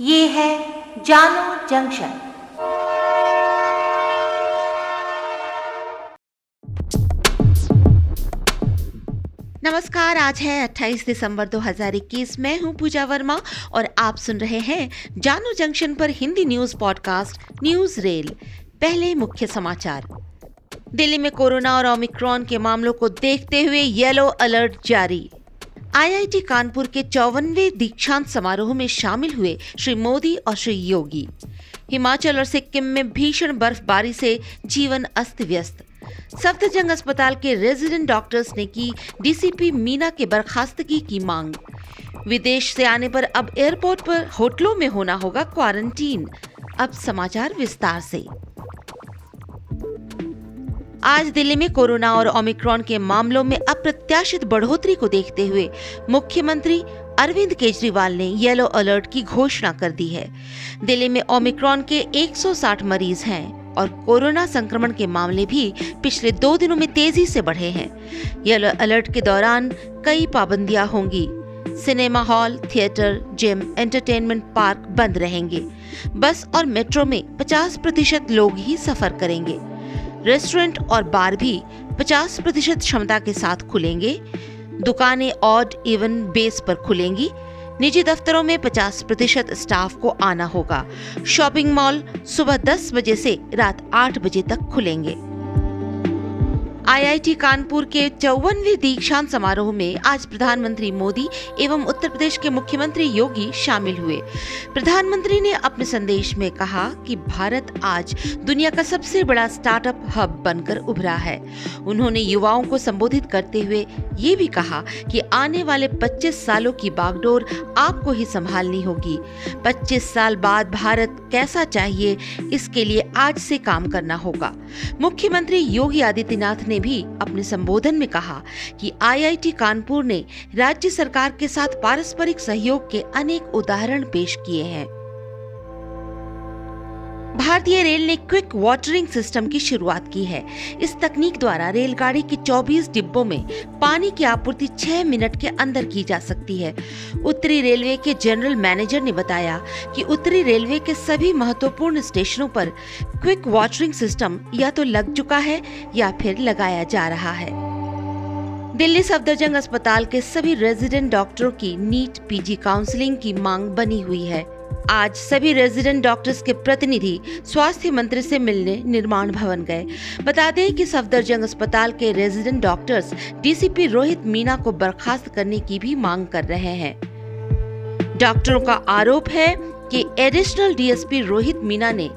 ये है जानो जंक्शन। नमस्कार, आज है 28 दिसंबर 2021 मैं हूँ पूजा वर्मा और आप सुन रहे हैं जानो जंक्शन पर Hindi news podcast, news rail. पहले मुख्य समाचार। दिल्ली में कोरोना और ओमिक्रॉन के मामलों को देखते हुए येलो अलर्ट जारी। आईआईटी कानपुर के चौवनवे दीक्षांत समारोह में शामिल हुए श्री मोदी और श्री योगी। हिमाचल और सिक्किम में भीषण बर्फबारी से जीवन अस्त व्यस्त। सफ्दरजंग अस्पताल के रेजिडेंट डॉक्टर्स ने की डीसीपी मीना के बर्खास्तगी की मांग। विदेश से आने पर अब एयरपोर्ट पर होटलों में होना होगा क्वारंटीन। अब समाचार विस्तार से। आज दिल्ली में कोरोना और ओमिक्रॉन के मामलों में अप्रत्याशित बढ़ोतरी को देखते हुए मुख्यमंत्री अरविंद केजरीवाल ने येलो अलर्ट की घोषणा कर दी है। दिल्ली में ओमिक्रॉन के 160 मरीज़ हैं और कोरोना संक्रमण के मामले भी पिछले दो दिनों में तेज़ी से बढ़े हैं। येलो अलर्ट के दौरान कई पाबंदियाँ होंगी। Cinema hall, theatre, gym, entertainment park बंद रहेंगे। बस और मेट्रो में 50 प्रतिशत लोग ही सफ़र करेंगे। रेस्टोरेंट और बार भी 50 प्रतिशत क्षमता के साथ खुलेंगे। दुकानें ऑड इवन बेस पर खुलेंगी। निजी दफ्तरों में 50 प्रतिशत स्टाफ को आना होगा। शॉपिंग मॉल सुबह 10 बजे से रात 8 बजे तक खुलेंगे। आईआईटी कानपुर के चौवनवे दीक्षांत समारोह में आज प्रधानमंत्री मोदी एवं उत्तर प्रदेश के मुख्यमंत्री योगी शामिल हुए। प्रधानमंत्री ने अपने संदेश में कहा कि भारत आज दुनिया का सबसे बड़ा स्टार्टअप हब बनकर उभरा है। उन्होंने युवाओं को संबोधित करते हुए ये भी कहा कि आने वाले 25 सालों की बागडोर आपको ही संभालनी होगी। 25 साल बाद भारत कैसा चाहिए, इसके लिए आज से काम करना होगा। मुख्यमंत्री योगी आदित्यनाथ ने ने भी अपने संबोधन में कहा कि आईआईटी कानपुर ने राज्य सरकार के साथ पारस्परिक सहयोग के अनेक उदाहरण पेश किए हैं। भारतीय रेल ने क्विक वाटरिंग सिस्टम की शुरुआत की है। इस तकनीक द्वारा रेलगाड़ी के 24 डिब्बों में पानी की आपूर्ति 6 मिनट के अंदर की जा सकती है। उत्तरी रेलवे के जनरल मैनेजर ने बताया कि उत्तरी रेलवे के सभी महत्वपूर्ण स्टेशनों पर क्विक वाटरिंग सिस्टम या तो लग चुका है या फिर लगाया जा रहा है। दिल्ली सफदरजंग अस्पताल के सभी रेजिडेंट डॉक्टरों की नीट पीजी काउंसलिंग की मांग बनी हुई है। आज सभी रेजिडेंट डॉक्टर्स के प्रतिनिधि स्वास्थ्य मंत्री से मिलने निर्माण भवन गए। बता दें कि सफदरजंग अस्पताल के resident doctors DCP Rohit Meena को बर्खास्त करने की भी मांग कर रहे हैं। डॉक्टरों का आरोप है कि एडिशनल डीएसपी रोहित मीना ने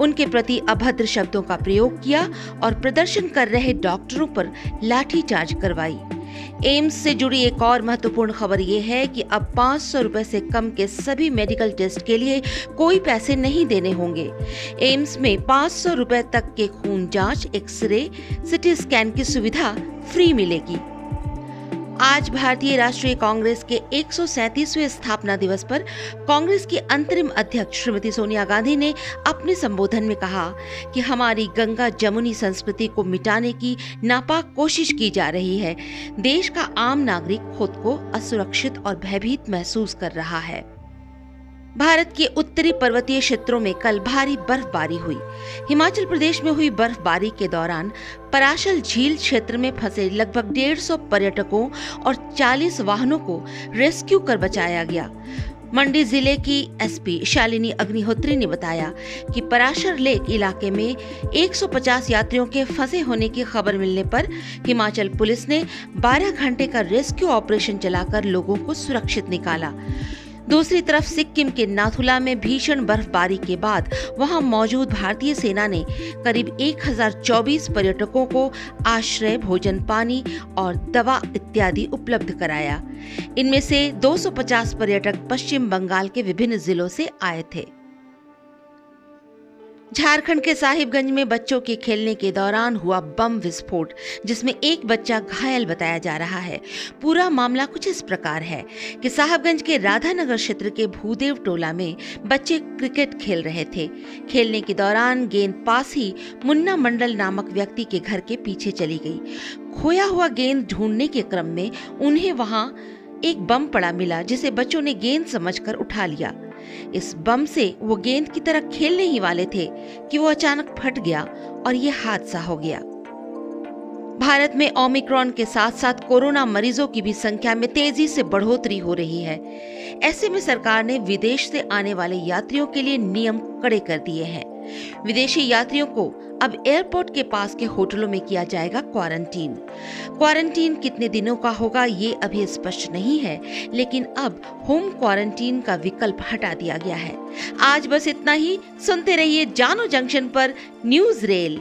उनके प्रति अभद्र शब्दों का प्रयोग किया और प्रदर्शन कर रहे डॉक्टरों पर लाठीचार्ज करवाई। एम्स से जुड़ी एक और महत्वपूर्ण खबर ये है कि अब पाँच सौ रूपए से कम के सभी मेडिकल टेस्ट के लिए कोई पैसे नहीं देने होंगे। एम्स में पाँच सौ रूपए तक के खून जाँच, एक्सरे सिटी स्कैन की सुविधा फ्री मिलेगी। आज भारतीय राष्ट्रीय कांग्रेस के एक स्थापना दिवस पर कांग्रेस की अंतरिम अध्यक्ष श्रीमती सोनिया गांधी ने अपने संबोधन में कहा कि हमारी गंगा जमुनी संस्कृति को मिटाने की नापाक कोशिश की जा रही है। देश का आम नागरिक खुद को असुरक्षित और भयभीत महसूस कर रहा है। भारत के उत्तरी पर्वतीय क्षेत्रों में कल भारी बर्फबारी हुई। हिमाचल प्रदेश में हुई बर्फबारी के दौरान पराशल झील क्षेत्र में फंसे लगभग डेढ़ सौ पर्यटकों और 40 वाहनों को रेस्क्यू कर बचाया गया। मंडी ज़िले की एसपी शालिनी अग्निहोत्री ने बताया कि पराशर लेक इलाके में 150 यात्रियों के फंसे होने की खबर मिलने पर हिमाचल पुलिस ने 12 घंटे का रेस्क्यू ऑपरेशन चलाकर लोगों को सुरक्षित निकाला। दूसरी तरफ़ सिक्किम के नाथुला में भीषण बर्फबारी के बाद वहाँ मौजूद भारतीय सेना ने करीब 1024 पर्यटकों को आश्रय, भोजन पानी और दवा इत्यादि उपलब्ध कराया। इनमें से 250 पर्यटक पश्चिम बंगाल के विभिन्न जिलों से आए थे। झारखंड के साहिबगंज में बच्चों के खेलने के दौरान हुआ बम विस्फोट, जिसमें एक बच्चा घायल बताया जा रहा है। पूरा मामला कुछ इस प्रकार है कि साहिबगंज के राधानगर क्षेत्र के भूदेव टोला में बच्चे क्रिकेट खेल रहे थे। खेलने के दौरान गेंद पास ही मुन्ना मंडल नामक व्यक्ति के घर के पीछे चली गई। खोया हुआ गेंद ढूँढने के क्रम में उन्हें वहाँ एक बम पड़ा मिला, जिसे बच्चों ने गेंद समझकर उठा लिया। इस बम से वो गेंद की तरह खेलने ही वाले थे कि वो अचानक फट गया और ये हादसा हो गया। भारत में ओमिक्रॉन के साथ साथ कोरोना मरीजों की भी संख्या में तेज़ी से बढ़ोतरी हो रही है। ऐसे में सरकार ने विदेश से आने वाले यात्रियों के लिए नियम कड़े कर दिए हैं। विदेशी यात्रियों को अब एयरपोर्ट के पास के होटलों में किया जाएगा क्वारंटीन। क्वारंटीन कितने दिनों का होगा, ये अभी स्पष्ट नहीं है, लेकिन अब होम क्वारंटीन का विकल्प हटा दिया गया है। आज बस इतना ही, सुनते रहिए जानो जंक्शन पर न्यूज़ रेल।